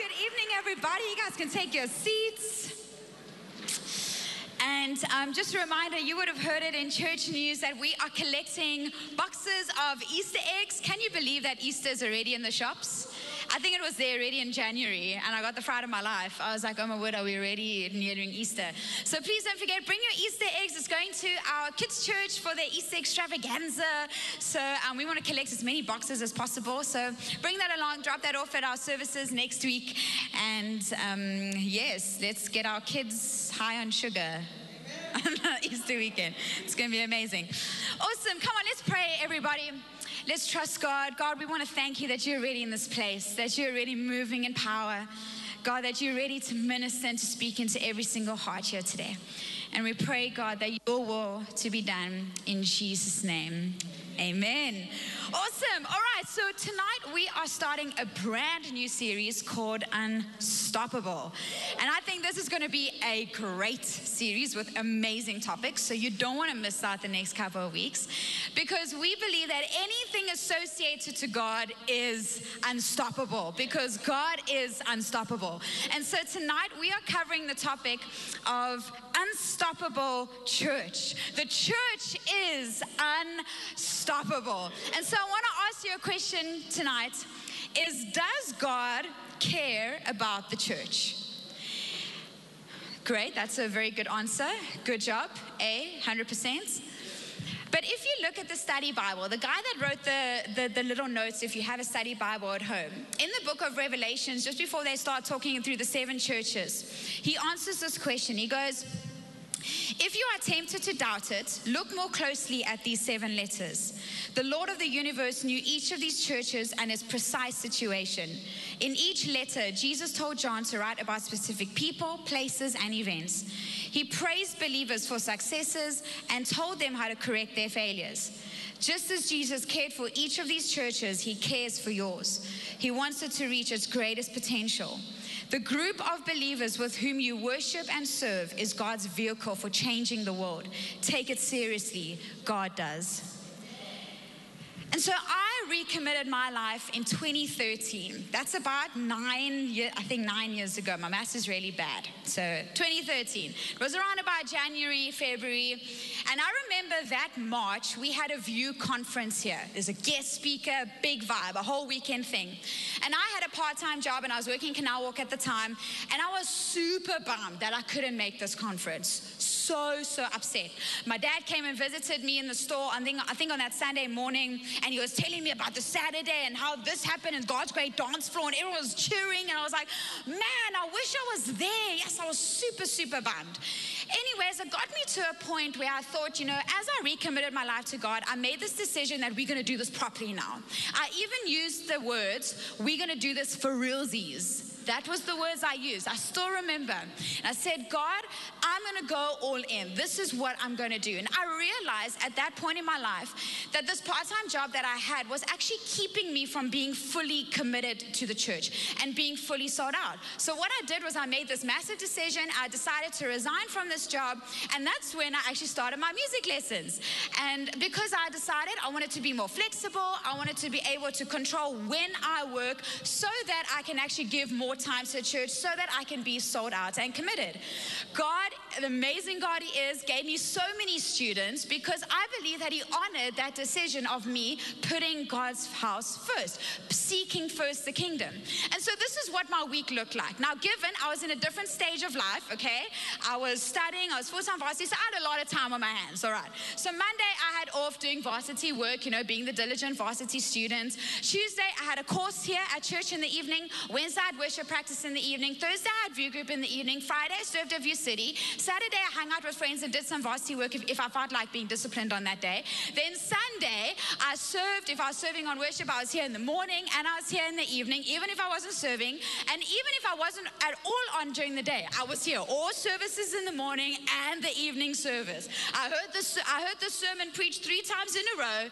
good evening, everybody. You guys can take your seats. And um, just a reminder, you would have heard it in church news that we are collecting boxes of Easter eggs. Can you believe that Easter is already in the shops? I think it was there already in January, and I got the fright of my life. I was like, oh my word, are we already nearing Easter? So please don't forget, bring your Easter eggs. It's going to our kids' church for their Easter extravaganza. So um, we want to collect as many boxes as possible. So bring that along, drop that off at our services next week. And um, yes, let's get our kids high on sugar. Easter weekend. It's going to be amazing. Awesome. Come on, let's pray, everybody. Let's trust God. God, we want to thank you that you're ready in this place, that you're ready moving in power. God, that you're ready to minister and to speak into every single heart here today. And we pray, God, that your will to be done in Jesus' name. Amen. Awesome. All right, so tonight we are starting a brand new series called Unstoppable. And I think this is going to be a great series with amazing topics. So you don't want to miss out the next couple of weeks because we believe that anything associated to God is unstoppable because God is unstoppable. And so tonight we are covering the topic of unstoppable church. The church is unstoppable. And so I want to ask you a question tonight is does God care about the church? Great, that's a very good answer. Good job. A, 100%. But if you look at the study Bible, the guy that wrote the, the, the, little notes, if you have a study Bible at home, in the book of Revelations, just before they start talking through the seven churches, he answers this question. He goes, if you are tempted to doubt it, look more closely at these seven letters. The Lord of the universe knew each of these churches and its precise situation. In each letter, Jesus told John to write about specific people, places, and events. He praised believers for successes and told them how to correct their failures. Just as Jesus cared for each of these churches, he cares for yours. He wants it to reach its greatest potential. The group of believers with whom you worship and serve is God's vehicle for changing the world. Take it seriously, God does. And so I recommitted my life in 2013. That's about nine, I think nine years ago. My math is really bad. So 2013. It was around about January, February. And I remember that March, we had a VIEW conference here. There's a guest speaker, big vibe, a whole weekend thing. And I had a part-time job and I was working Canal Walk at the time. And I was super bummed that I couldn't make this conference. So, so upset. My dad came and visited me in the store, I think, I think on that Sunday morning and he was telling me about the Saturday and how this happened and God's great dance floor, and everyone was cheering. And I was like, man, I wish I was there. Yes, I was super, super bummed. Anyways, it got me to a point where I thought, you know, as I recommitted my life to God, I made this decision that we're going to do this properly now. I even used the words, we're going to do this for realsies. That was the words I used. I still remember. I said, God, I'm going to go all in. This is what I'm going to do. And I realized at that point in my life that this part time job that I had was actually keeping me from being fully committed to the church and being fully sold out. So, what I did was I made this massive decision. I decided to resign from this job. And that's when I actually started my music lessons. And because I decided I wanted to be more flexible, I wanted to be able to control when I work so that I can actually give more time to church so that I can be sold out and committed. God, the amazing God He is, gave me so many students because I believe that He honored that decision of me putting God's house first, seeking first the kingdom. And so this is what my week looked like. Now, given I was in a different stage of life, okay, I was studying, I was full time varsity, so I had a lot of time on my hands, all right. So Monday, I had off doing varsity work, you know, being the diligent varsity student. Tuesday, I had a course here at church in the evening. Wednesday, I had worship practice in the evening. Thursday, I had VIEW group in the evening. Friday, I served at VIEW City. Saturday, I hung out with friends and did some varsity work if, if I felt like being disciplined on that day. Then Sunday, I served. If I was serving on worship, I was here in the morning and I was here in the evening, even if I wasn't serving. And even if I wasn't at all on during the day, I was here. All services in the morning and the evening service. I heard the, I heard the sermon preached three times in a row.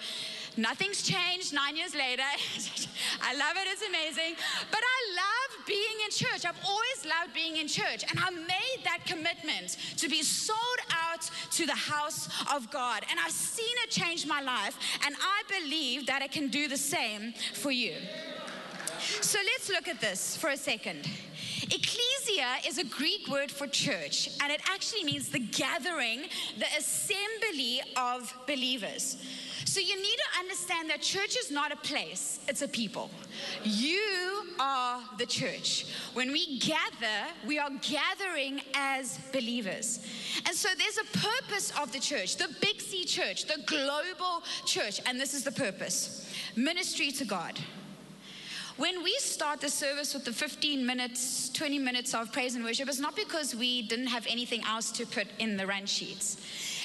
Nothing's changed nine years later. I love it, it's amazing. But I love being in church. I've always loved being in church. And I made that commitment to be sold out to the house of God. And I've seen it change my life. And I believe that it can do the same for you. So let's look at this for a second. Ecclesia is a Greek word for church, and it actually means the gathering, the assembly of believers. So you need to understand that church is not a place, it's a people. You are the church. When we gather, we are gathering as believers. And so there's a purpose of the church, the Big C church, the global church, and this is the purpose ministry to God. When we start the service with the 15 minutes, 20 minutes of praise and worship, it's not because we didn't have anything else to put in the run sheets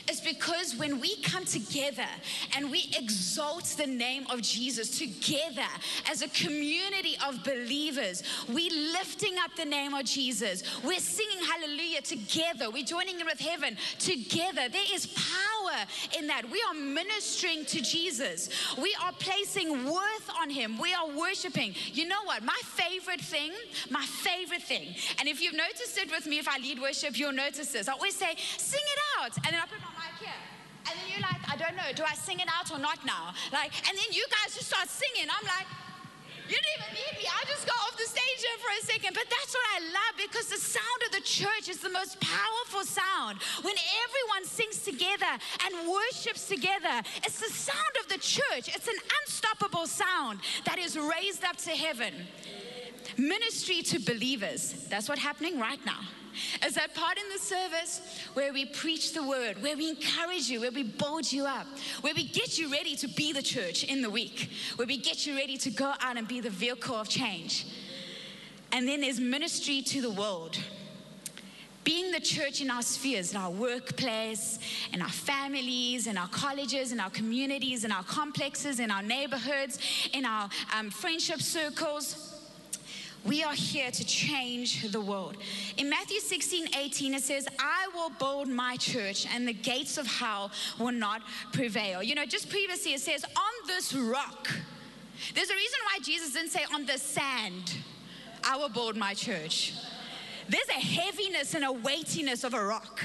is because when we come together and we exalt the name of Jesus together as a community of believers, we lifting up the name of Jesus. We're singing hallelujah together. We're joining in with heaven together. There is power in that. We are ministering to Jesus. We are placing worth on him. We are worshiping. You know what? My favorite thing, my favorite thing, and if you've noticed it with me, if I lead worship, you'll notice this. I always say, sing it out. And then I put my here. And then you're like, I don't know, do I sing it out or not now? Like, and then you guys just start singing. I'm like, you didn't even need me. I just go off the stage here for a second. But that's what I love because the sound of the church is the most powerful sound. When everyone sings together and worships together, it's the sound of the church. It's an unstoppable sound that is raised up to heaven. Ministry to believers. That's what's happening right now is that part in the service where we preach the word, where we encourage you, where we build you up, where we get you ready to be the church in the week, where we get you ready to go out and be the vehicle of change. And then there's ministry to the world. Being the church in our spheres, in our workplace, in our families, in our colleges, in our communities, in our complexes, in our neighborhoods, in our um, friendship circles we are here to change the world. In Matthew 16, 18, it says, I will build my church and the gates of hell will not prevail. You know, just previously it says, on this rock. There's a reason why Jesus didn't say, on the sand, I will build my church. There's a heaviness and a weightiness of a rock.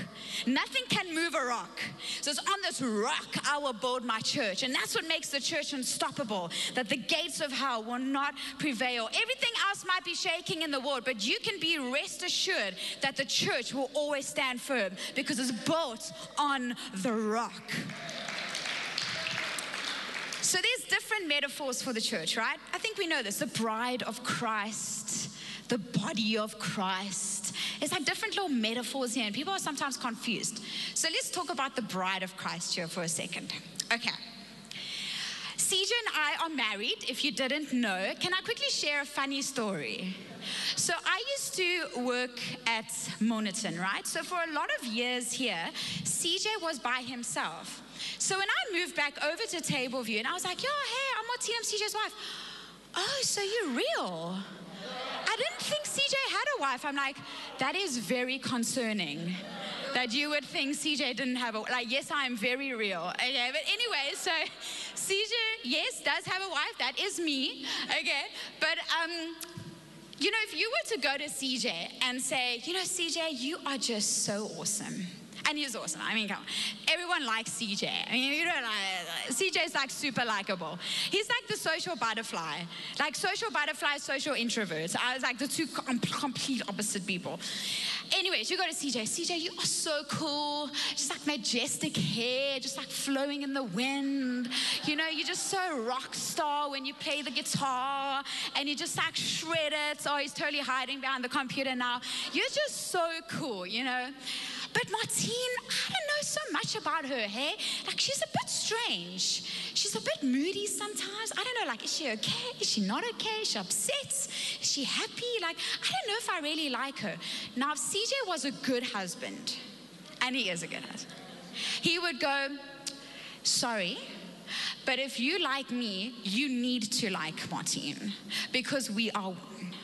Nothing can move a rock. So it's on this rock I will build my church. And that's what makes the church unstoppable, that the gates of hell will not prevail. Everything else might be shaking in the world, but you can be rest assured that the church will always stand firm because it's built on the rock. So there's different metaphors for the church, right? I think we know this the bride of Christ the body of Christ. It's like different little metaphors here, and people are sometimes confused. So let's talk about the bride of Christ here for a second. Okay. CJ and I are married, if you didn't know. Can I quickly share a funny story? So I used to work at Milnerton, right? So for a lot of years here, CJ was by himself. So when I moved back over to Tableview, and I was like, yo, hey, I'm Martine, CJ's wife. Oh, so you're real? Didn't think CJ had a wife. I'm like, that is very concerning that you would think CJ didn't have a like yes I am very real okay but anyway so CJ yes does have a wife that is me okay but um you know if you were to go to CJ and say you know CJ you are just so awesome and he's awesome. I mean, come on. Everyone likes CJ. I mean, you know, like, CJ's like super likable. He's like the social butterfly. Like social butterfly, social introverts. I was like the two com- complete opposite people. Anyways, you go to CJ. CJ, you are so cool. Just like majestic hair, just like flowing in the wind. You know, you're just so rock star when you play the guitar and you just like shred it. Oh, he's totally hiding behind the computer now. You're just so cool, you know. But Martine, I don't know so much about her, hey? Like, she's a bit strange. She's a bit moody sometimes. I don't know, like, is she okay? Is she not okay? Is she upset? Is she happy? Like, I don't know if I really like her. Now, if CJ was a good husband, and he is a good husband, he would go, sorry, but if you like me, you need to like Martine because we are one.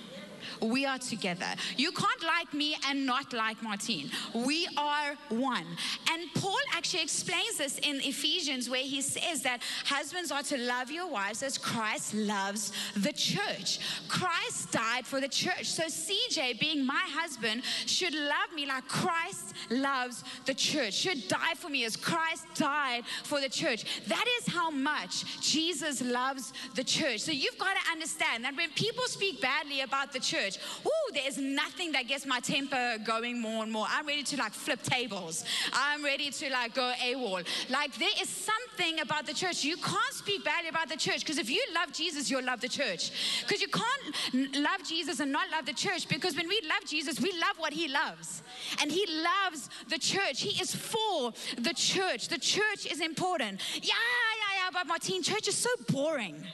We are together. You can't like me and not like Martine. We are one. And Paul actually explains this in Ephesians, where he says that husbands are to love your wives as Christ loves the church. Christ died for the church. So CJ, being my husband, should love me like Christ loves the church, should die for me as Christ died for the church. That is how much Jesus loves the church. So you've got to understand that when people speak badly about the church, ooh, there's nothing that gets my temper going more and more. I'm ready to like flip tables. I'm ready to like go AWOL. Like there is something about the church. You can't speak badly about the church because if you love Jesus, you'll love the church. Because you can't love Jesus and not love the church because when we love Jesus, we love what he loves. And he loves the church. He is for the church. The church is important. Yeah, yeah, yeah, but Martine, church is so boring.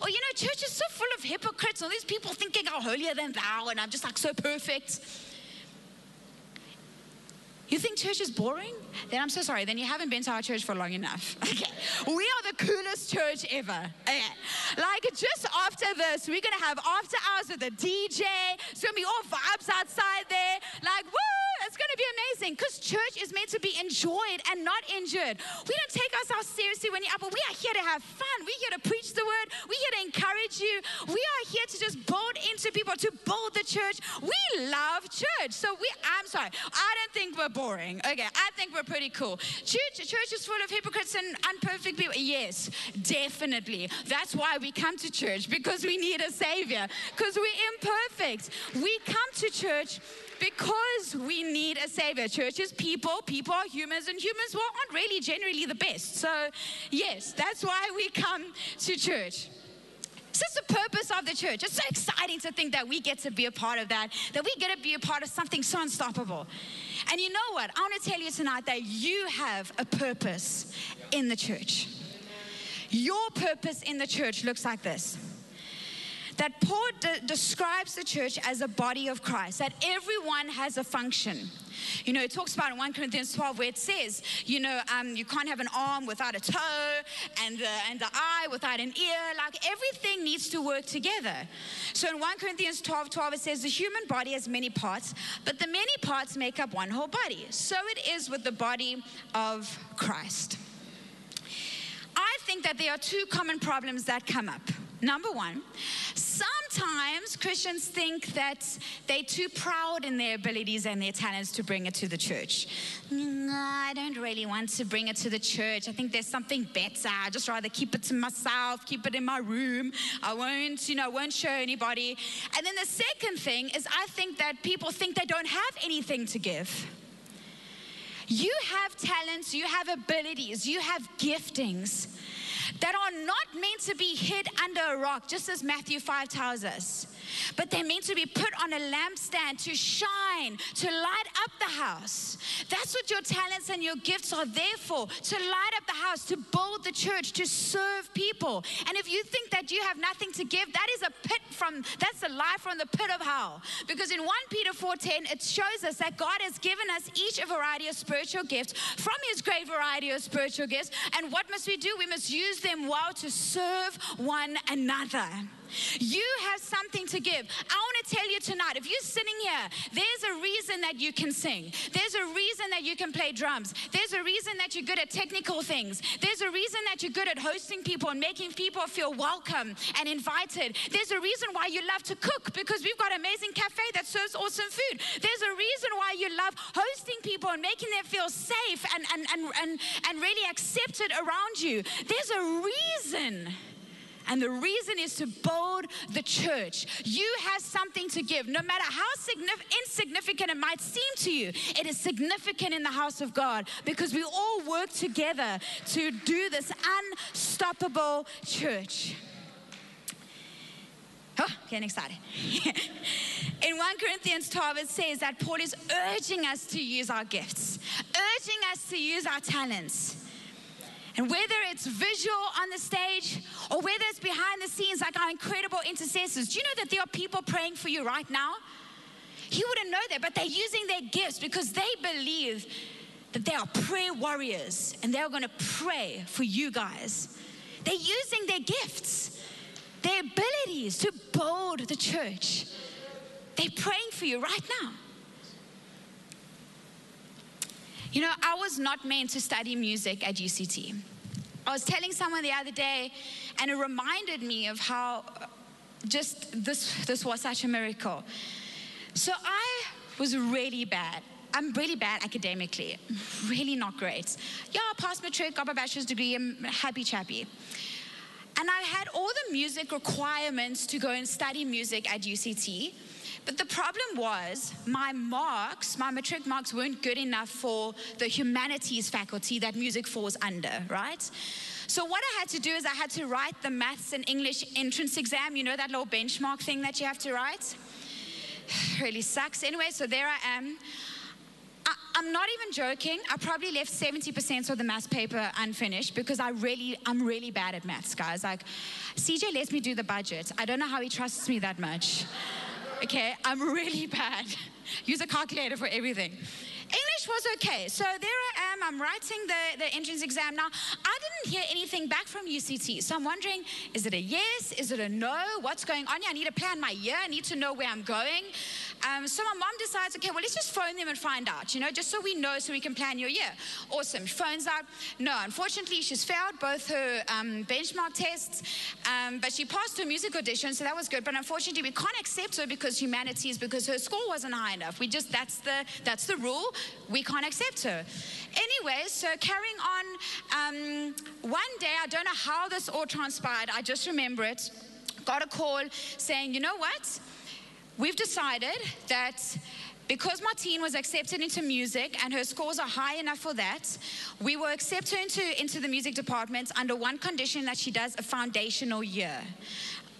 Or, you know, church is so full of hypocrites, all these people thinking I'm holier than thou, and I'm just like so perfect. You think church is boring? Then I'm so sorry. Then you haven't been to our church for long enough. Okay. We are the coolest church ever. Okay. Like just after this, we're gonna have after hours with a DJ. It's gonna be all vibes outside there. Like, woo! To be amazing because church is meant to be enjoyed and not injured. We don't take ourselves seriously when you're up, but we are here to have fun. We're here to preach the word. We're here to encourage you. We are here to just build into people, to build the church. We love church. So we, I'm sorry, I don't think we're boring. Okay, I think we're pretty cool. Church, church is full of hypocrites and unperfect people. Yes, definitely. That's why we come to church because we need a savior, because we're imperfect. We come to church because we need a savior. Churches, people, people are humans, and humans well, aren't really generally the best. So, yes, that's why we come to church. This is the purpose of the church. It's so exciting to think that we get to be a part of that, that we get to be a part of something so unstoppable. And you know what? I want to tell you tonight that you have a purpose in the church. Your purpose in the church looks like this that Paul de- describes the church as a body of Christ, that everyone has a function. You know, it talks about in 1 Corinthians 12 where it says, you know, um, you can't have an arm without a toe and the, and the eye without an ear. Like everything needs to work together. So in 1 Corinthians 12 12, it says, the human body has many parts, but the many parts make up one whole body. So it is with the body of Christ. I think that there are two common problems that come up. Number one, sometimes Christians think that they're too proud in their abilities and their talents to bring it to the church. I don't really want to bring it to the church. I think there's something better. I just rather keep it to myself, keep it in my room. I won't, you know, won't show anybody. And then the second thing is I think that people think they don't have anything to give. You have talents, you have abilities, you have giftings that are not meant to be hid under a rock, just as Matthew 5 tells us, but they're meant to be put on a lampstand to shine, to light up the house. That's what your talents and your gifts are there for to light up the house, to build the church, to serve people. And if you think that you have nothing to give, that is a pit from, that's a lie from the pit of hell. Because in 1 Peter 4.10, it shows us that God has given us each a variety of spiritual gifts from his great variety of spiritual gifts. And what must we do? We must use them well to serve one another. You have something to give. I want to tell you tonight if you're sitting here, there's a reason that you can sing. There's a reason that you can play drums. There's a reason that you're good at technical things. There's a reason that you're good at hosting people and making people feel welcome and invited. There's a reason why you love to cook because we've got an amazing cafe that serves awesome food. There's a reason why you love hosting people and making them feel safe and, and, and, and, and really accepted around you. There's a reason. And the reason is to build the church. You have something to give. No matter how insignificant it might seem to you, it is significant in the house of God because we all work together to do this unstoppable church. Oh, getting excited. in 1 Corinthians 12, it says that Paul is urging us to use our gifts, urging us to use our talents. And whether it's visual on the stage or whether it's behind the scenes, like our incredible intercessors, do you know that there are people praying for you right now? You wouldn't know that, but they're using their gifts because they believe that they are prayer warriors and they're going to pray for you guys. They're using their gifts, their abilities to build the church. They're praying for you right now. You know, I was not meant to study music at UCT. I was telling someone the other day, and it reminded me of how uh, just this, this was such a miracle. So I was really bad. I'm really bad academically, really not great. Yeah, I passed matric, got my bachelor's degree, I'm happy chappy. And I had all the music requirements to go and study music at UCT. But the problem was my marks, my matric marks weren't good enough for the humanities faculty that music falls under, right? So what I had to do is I had to write the maths and English entrance exam. You know that little benchmark thing that you have to write? really sucks. Anyway, so there I am. I, I'm not even joking. I probably left 70% of the maths paper unfinished because I really, I'm really bad at maths, guys. Like, CJ lets me do the budget. I don't know how he trusts me that much. Okay, I'm really bad. Use a calculator for everything. English was okay. So there I am, I'm writing the, the entrance exam. Now, I didn't hear anything back from UCT. So I'm wondering, is it a yes? Is it a no? What's going on here? I need to plan my year. I need to know where I'm going. Um, so my mom decides, okay, well, let's just phone them and find out, you know, just so we know so we can plan your year. Awesome. Phones out. No, unfortunately, she's failed both her um, benchmark tests, um, but she passed her music audition, so that was good. But unfortunately, we can't accept her because humanities, because her score wasn't high enough. We just, that's the, that's the rule. We can't accept her. Anyway, so carrying on, um, one day, I don't know how this all transpired, I just remember it, got a call saying, you know what? We've decided that because Martine was accepted into music and her scores are high enough for that, we will accept her into, into the music department under one condition that she does a foundational year.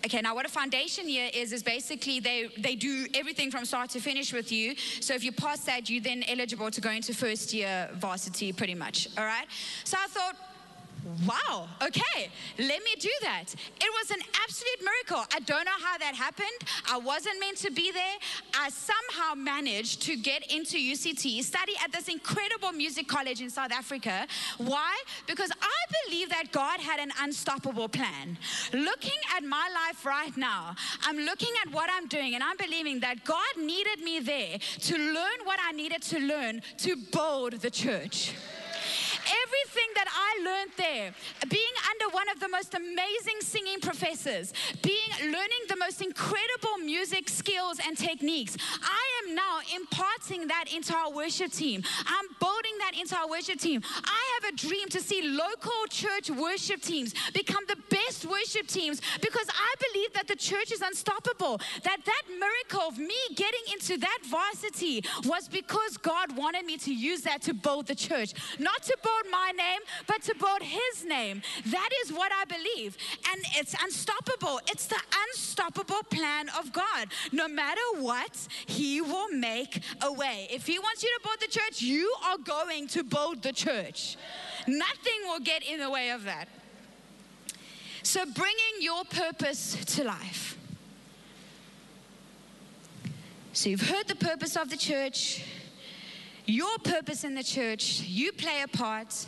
Okay, now what a foundation year is, is basically they, they do everything from start to finish with you. So if you pass that, you're then eligible to go into first year varsity pretty much, all right? So I thought, wow, okay, let me do that. It was an absolute miracle. I don't know how that happened. I wasn't meant to be there. I somehow managed to get into UCT, study at this incredible music college in South Africa. Why? Because I believe that God had an unstoppable plan. Looking at my life right now, I'm looking at what I'm doing and I'm believing that God needed me there to learn what I needed to learn to build the church everything that I learned there, being under one of the most amazing singing professors, being learning the most incredible music skills and techniques, I am now imparting that into our worship team. I'm building that into our worship team. I have a dream to see local church worship teams become the best worship teams because I believe that the church is unstoppable. That that miracle of me getting into that varsity was because God wanted me to use that to build the church, not to build my name, but to build his name. That is what I believe. And it's unstoppable. It's the unstoppable plan of God. No matter what, he will make a way. If he wants you to build the church, you are going to build the church. Nothing will get in the way of that. So, bringing your purpose to life. So, you've heard the purpose of the church, your purpose in the church, you play a part.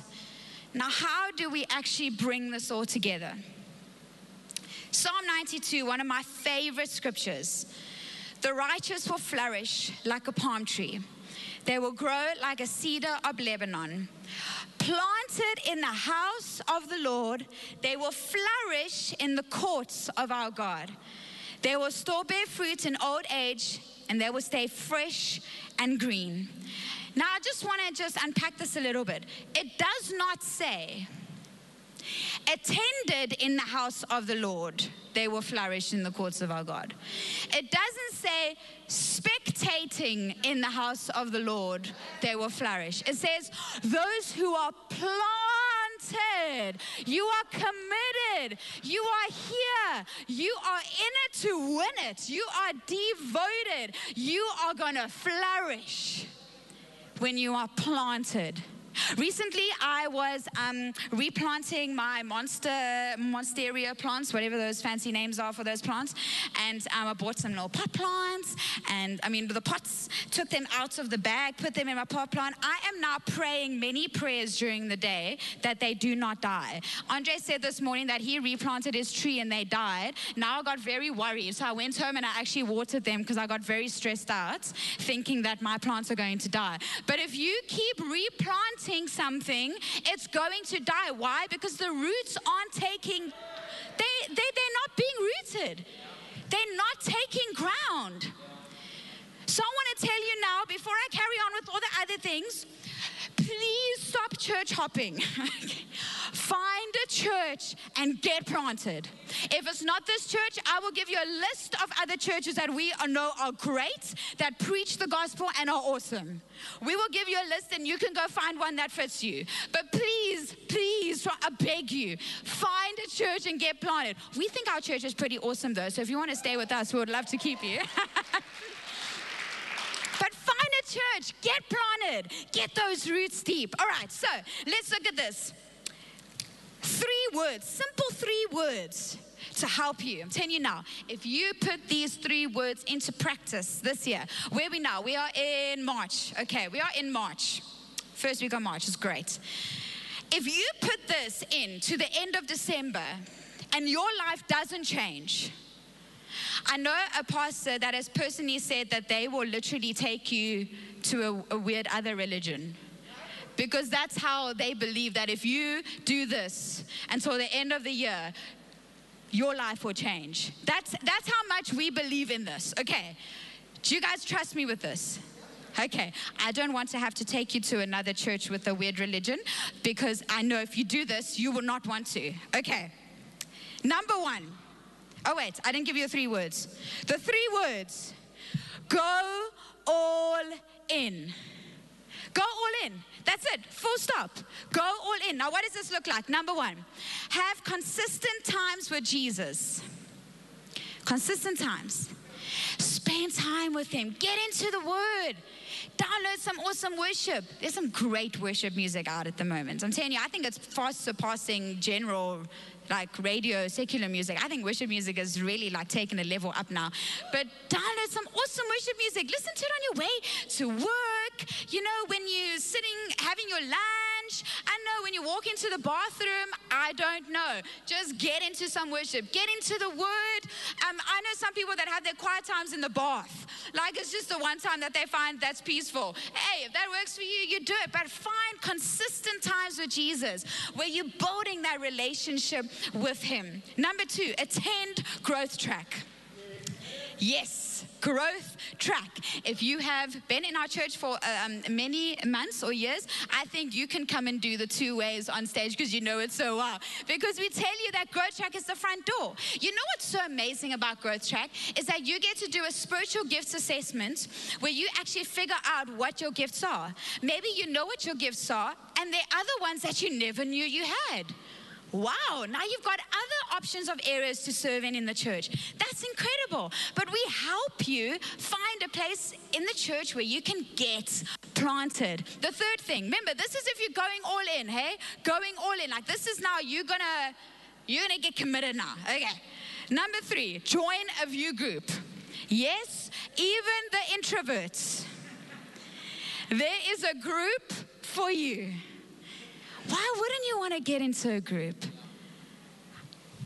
Now, how do we actually bring this all together? Psalm 92, one of my favorite scriptures. The righteous will flourish like a palm tree. They will grow like a cedar of Lebanon. Planted in the house of the Lord, they will flourish in the courts of our God. They will still bear fruit in old age, and they will stay fresh and green. Now, I just want to just unpack this a little bit. It does not say, attended in the house of the Lord, they will flourish in the courts of our God. It doesn't say, spectating in the house of the Lord, they will flourish. It says, those who are planted, you are committed, you are here, you are in it to win it, you are devoted, you are going to flourish when you are planted. Recently, I was um, replanting my monster monstera plants, whatever those fancy names are for those plants, and um, I bought some little pot plants And I mean, the pots took them out of the bag, put them in my pot plant. I am now praying many prayers during the day that they do not die. Andre said this morning that he replanted his tree and they died. Now I got very worried. So I went home and I actually watered them because I got very stressed out, thinking that my plants are going to die. But if you keep replanting something, it's going to die. Why? Because the roots aren't taking, they, they, they're not being rooted. They're not taking ground. So I want to tell you now, before I carry on with all the other things, please stop church hopping. Find a church and get planted. If it's not this church, I will give you a list of other churches that we know are great, that preach the gospel and are awesome. We will give you a list and you can go find one that fits you. But please, please, I beg you, find a church and get planted. We think our church is pretty awesome though, so if you want to stay with us, we would love to keep you. Church, get planted, get those roots deep. All right, so let's look at this. Three words, simple three words to help you. I'm telling you now, if you put these three words into practice this year, where we now? We are in March. Okay, we are in March. First week of March is great. If you put this in to the end of December and your life doesn't change, I know a pastor that has personally said that they will literally take you to a, a weird other religion because that's how they believe that if you do this until the end of the year, your life will change. That's, that's how much we believe in this. Okay. Do you guys trust me with this? Okay, I don't want to have to take you to another church with a weird religion because I know if you do this, you will not want to. Okay, number one Oh, wait, I didn't give you three words. The three words go all in. Go all in. That's it. Full stop. Go all in. Now, what does this look like? Number one, have consistent times with Jesus. Consistent times. Spend time with Him. Get into the Word. Download some awesome worship. There's some great worship music out at the moment. I'm telling you, I think it's fast surpassing general like radio, secular music. I think worship music is really like taking a level up now. But download some awesome worship music. Listen to it on your way to work. You know, when you're sitting having your lunch. I know when you walk into the bathroom. I don't know. Just get into some worship. Get into the Word. Um, I know some people that have their quiet times in the bath. Like it's just the one time that they find that's peaceful. Hey, if that works for you, you do it. But find consistent times with Jesus where you're building that relationship with Him. Number two, attend growth track. Yes, growth track. If you have been in our church for um, many months or years, I think you can come and do the two ways on stage because you know it so well. Because we tell you that growth track is the front door. You know what's so amazing about growth track is that you get to do a spiritual gifts assessment where you actually figure out what your gifts are. Maybe you know what your gifts are, and there are other ones that you never knew you had. Wow, now you've got other options of areas to serve in in the church. That's incredible. But we help you find a place in the church where you can get planted. The third thing, remember, this is if you're going all in, hey? Going all in. Like this is now you're gonna you're gonna get committed now. Okay. Number three, join a view group. Yes, even the introverts. There is a group for you. Why wouldn't you want to get into a group?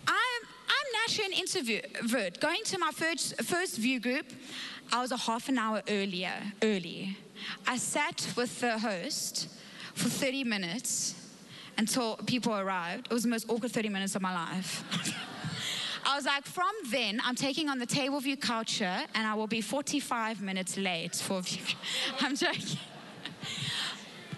I'm, I'm naturally an introvert. Going to my first, first view group, I was a half an hour earlier, early. I sat with the host for 30 minutes until people arrived. It was the most awkward 30 minutes of my life. I was like, from then, I'm taking on the table view culture and I will be 45 minutes late for view. I'm joking.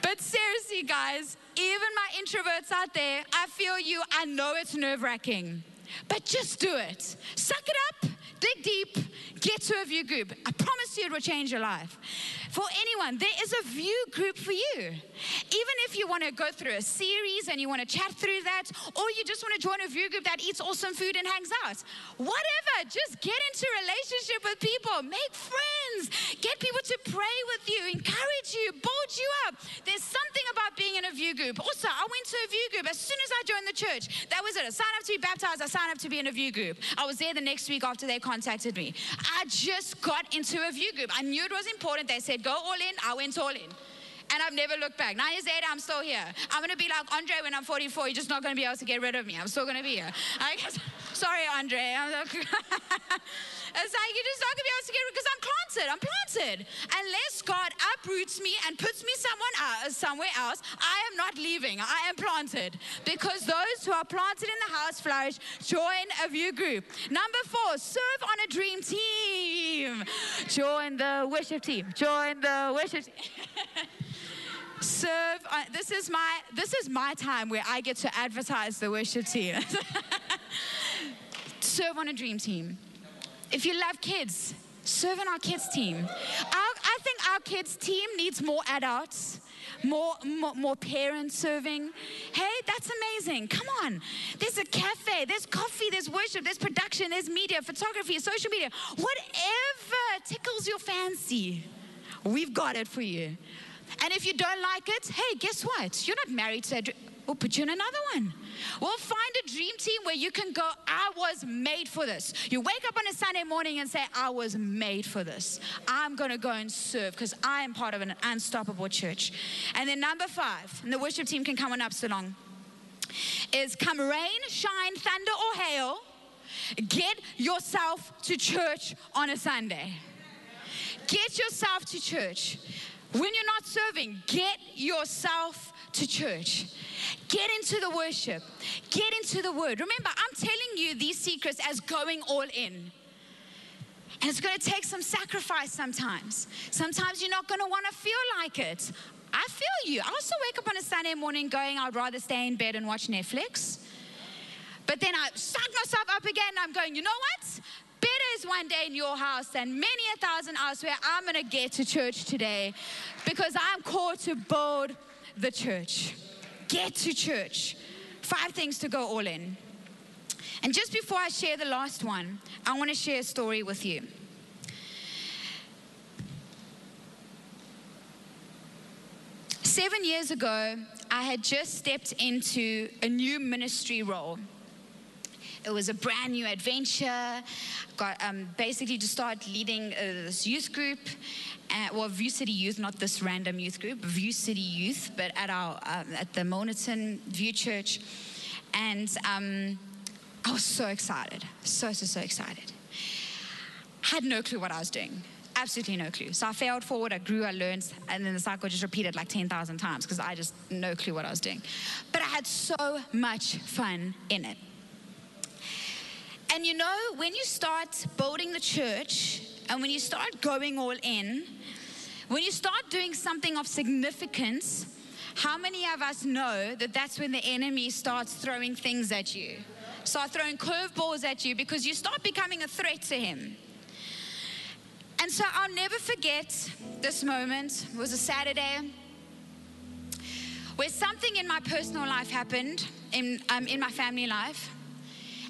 But seriously, guys, even my introverts out there, I feel you. I know it's nerve wracking, but just do it. Suck it up, dig deep, get to a view group. I promise you it will change your life. For anyone, there is a view group for you. Even if you want to go through a series and you want to chat through that, or you just want to join a view group that eats awesome food and hangs out, whatever, just get into relationship with people, make friends, get people to pray with you, encourage you, build you up. There's something about being in a view group. Also, I went to a view group as soon as I joined the church. That was it. I signed up to be baptized, I signed up to be in a view group. I was there the next week after they contacted me. I just got into a view group. I knew it was important. They said, go all in. I went all in and I've never looked back. Nine years later, I'm still here. I'm gonna be like Andre when I'm 44. You're just not gonna be able to get rid of me. I'm still gonna be here. I guess, sorry, Andre. I'm like, it's like you're just not gonna be able to get rid because I'm planted. I'm planted. Unless God uproots me and puts me someone else, uh, somewhere else, I am not leaving. I am planted because those who are planted in the house flourish. Join a view group. Number four, serve on a dream team. Join the worship team. Join the worship team. serve uh, this is my this is my time where i get to advertise the worship team. Serve on a dream team. If you love kids serve on our kids team. Our, i think our kids team needs more adults more, more, more parents serving. Hey, that's amazing. Come on. There's a cafe, there's coffee, there's worship, there's production, there's media, photography, social media. Whatever tickles your fancy, we've got it for you. And if you don't like it, hey, guess what? You're not married to dream. We'll put you in another one. We'll find a dream team where you can go, I was made for this. You wake up on a Sunday morning and say, I was made for this. I'm going to go and serve because I am part of an unstoppable church. And then number five, and the worship team can come on up so long, is come rain, shine, thunder, or hail, get yourself to church on a Sunday. Get yourself to church. When you're not serving, get yourself to church. Get into the worship. Get into the word. Remember, I'm telling you these secrets as going all in. And it's going to take some sacrifice sometimes. Sometimes you're not going to want to feel like it. I feel you. I also wake up on a Sunday morning going, I'd rather stay in bed and watch Netflix. But then I suck myself up again. I'm going, you know what? better is one day in your house than many a thousand elsewhere. I'm going to get to church today because I'm called to build the church. Get to church. Five things to go all in. And just before I share the last one, I want to share a story with you. Seven years ago, I had just stepped into a new ministry role. It was a brand new adventure. Got um, basically to start leading uh, this youth group, uh, well, View City Youth, not this random youth group, View City Youth, but at our um, at the Milnerton View Church, and um, I was so excited, so so so excited. Had no clue what I was doing absolutely no clue. So I failed forward, I grew, I learned, and then the cycle just repeated like 10,000 times because I just no clue what I was doing. But I had so much fun in it. And you know, when you start building the church and when you start going all in, when you start doing something of significance, how many of us know that that's when the enemy starts throwing things at you? Start throwing curveballs at you because you start becoming a threat to him. And so I'll never forget this moment. It was a Saturday where something in my personal life happened, in, um, in my family life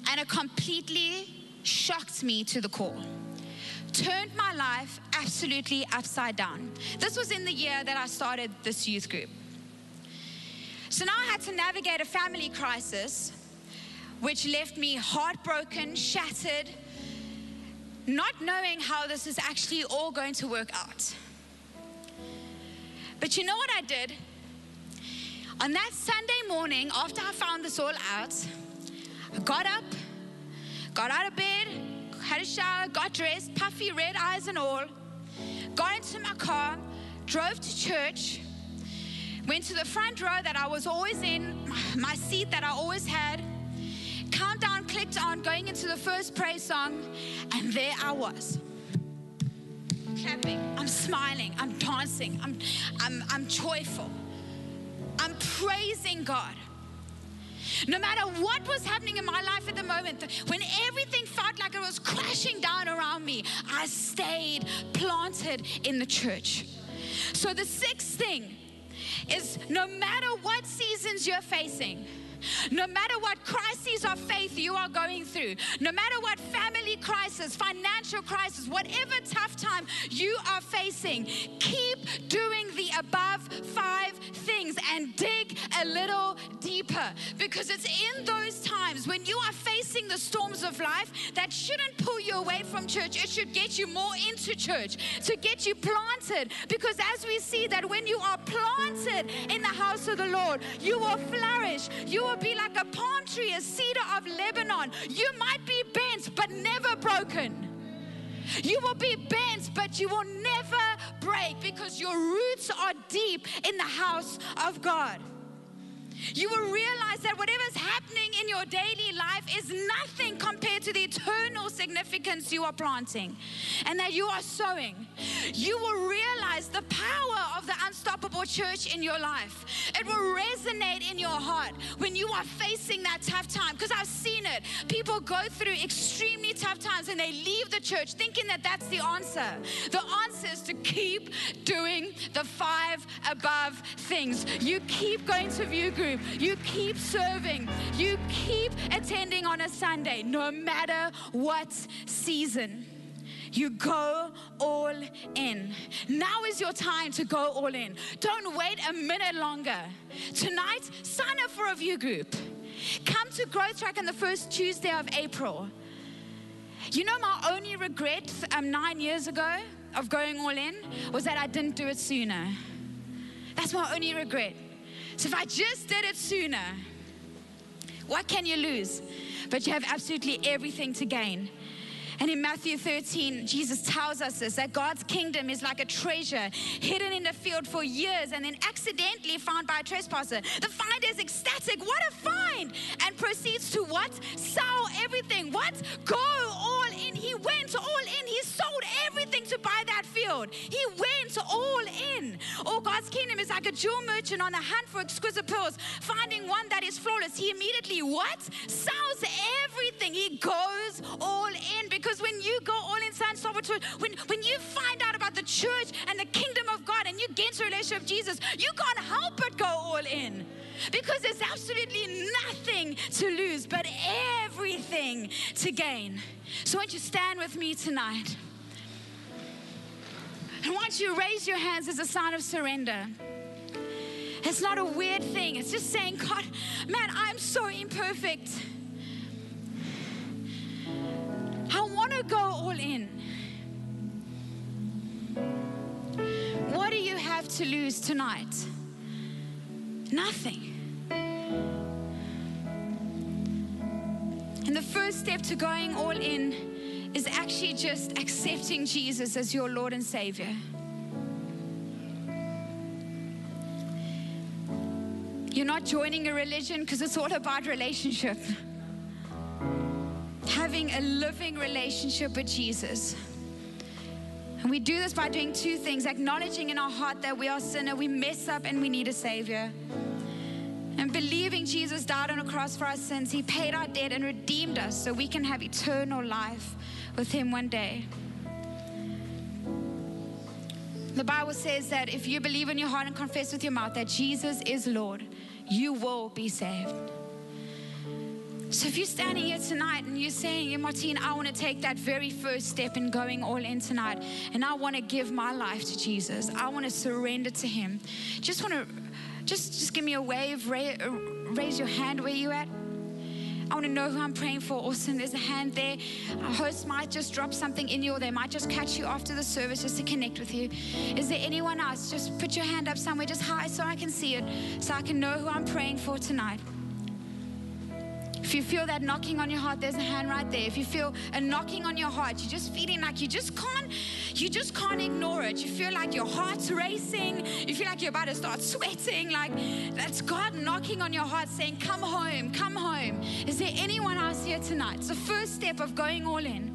and it completely shocked me to the core. Turned my life absolutely upside down. This was in the year that I started this youth group. So now I had to navigate a family crisis, which left me heartbroken, shattered, not knowing how this is actually all going to work out. But you know what I did? On that Sunday morning, after I found this all out, Got up, got out of bed, had a shower, got dressed, puffy red eyes and all, got into my car, drove to church, went to the front row that I was always in, my seat that I always had. Countdown clicked on, going into the first praise song, and there I was. Clapping, I'm smiling, I'm dancing, I'm, I'm, I'm joyful, I'm praising God. No matter what was happening in my life at the moment, when everything felt like it was crashing down around me, I stayed planted in the church. So the sixth thing is no matter what seasons you're facing, No matter what crises of faith you are going through, no matter what family crisis, financial crisis, whatever tough time you are facing, keep doing the above five things and dig a little deeper because it's in those times when you are facing the storms of life that shouldn't pull you away from church. It should get you more into church to get you planted because as we see that when you are planted in the house of the Lord, you will flourish. You will be like a palm tree, a cedar of Lebanon. You might be bent, but never broken. You will be bent, but you will never break because your roots are deep in the house of God. You will realize that whatever's happening in your daily life is nothing compared to the eternal significance you are planting and that you are sowing. You will realize the power of the unstoppable church in your life. It will resonate in your heart when you are facing that tough time because I've seen it. People go through extremely tough times and they leave the church thinking that that's the answer. The answer is to keep doing the five above things. You keep going to view group you keep serving. You keep attending on a Sunday, no matter what season. You go all in. Now is your time to go all in. Don't wait a minute longer. Tonight, sign up for a view group. Come to Growth Track on the first Tuesday of April. You know, my only regret um, nine years ago of going all in was that I didn't do it sooner. That's my only regret. So if I just did it sooner, what can you lose? But you have absolutely everything to gain. And in Matthew 13, Jesus tells us this that God's kingdom is like a treasure hidden in the field for years and then accidentally found by a trespasser. The finder is ecstatic. What a find! And proceeds to what? Sell everything. What? Go all in. He went all in. He sold everything field. He went all in. Oh, God's kingdom is like a jewel merchant on the hunt for exquisite pearls, finding one that is flawless. He immediately what? Sells everything. He goes all in because because when you go all in San Salvatore, when, when you find out about the church and the kingdom of God and you get into a relationship with Jesus, you can't help but go all in. Because there's absolutely nothing to lose, but everything to gain. So, won't you stand with me tonight? I want you to raise your hands as a sign of surrender. It's not a weird thing. It's just saying, God, man, I'm so imperfect. I want to go all in. What do you have to lose tonight? Nothing. And the first step to going all in is actually just accepting Jesus as your Lord and Savior. You're not joining a religion because it's all about relationship having a living relationship with Jesus. And we do this by doing two things acknowledging in our heart that we are sinner, we mess up, and we need a Savior. And believing Jesus died on a cross for our sins, He paid our debt and redeemed us so we can have eternal life with Him one day. The Bible says that if you believe in your heart and confess with your mouth that Jesus is Lord, you will be saved. So if you're standing here tonight and you're saying, yeah, Martine, I want to take that very first step in going all in tonight, and I want to give my life to Jesus. I want to surrender to Him. Just want to, just just give me a wave. Raise your hand where you at. I want to know who I'm praying for. Awesome. There's a hand there. A host might just drop something in you, or they might just catch you after the service just to connect with you. Is there anyone else? Just put your hand up somewhere, just high so I can see it, so I can know who I'm praying for tonight. If you feel that knocking on your heart, there's a hand right there. If you feel a knocking on your heart, you're just feeling like you just can't, you just can't ignore it. You feel like your heart's racing. You feel like you're about to start sweating. Like that's God knocking on your heart saying, Come home, come home. Is there anyone else here tonight? It's the first step of going all in.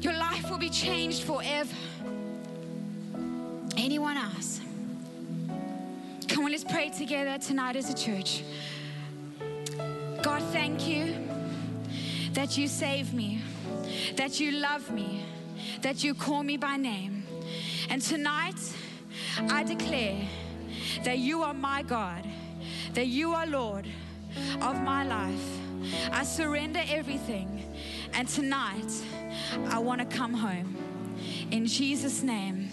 Your life will be changed forever. Anyone else? Come on, let's pray together tonight as a church. God, thank you that you save me, that you love me, that you call me by name. And tonight, I declare that you are my God, that you are Lord, of my life. I surrender everything. And tonight, I want to come home. In Jesus' name.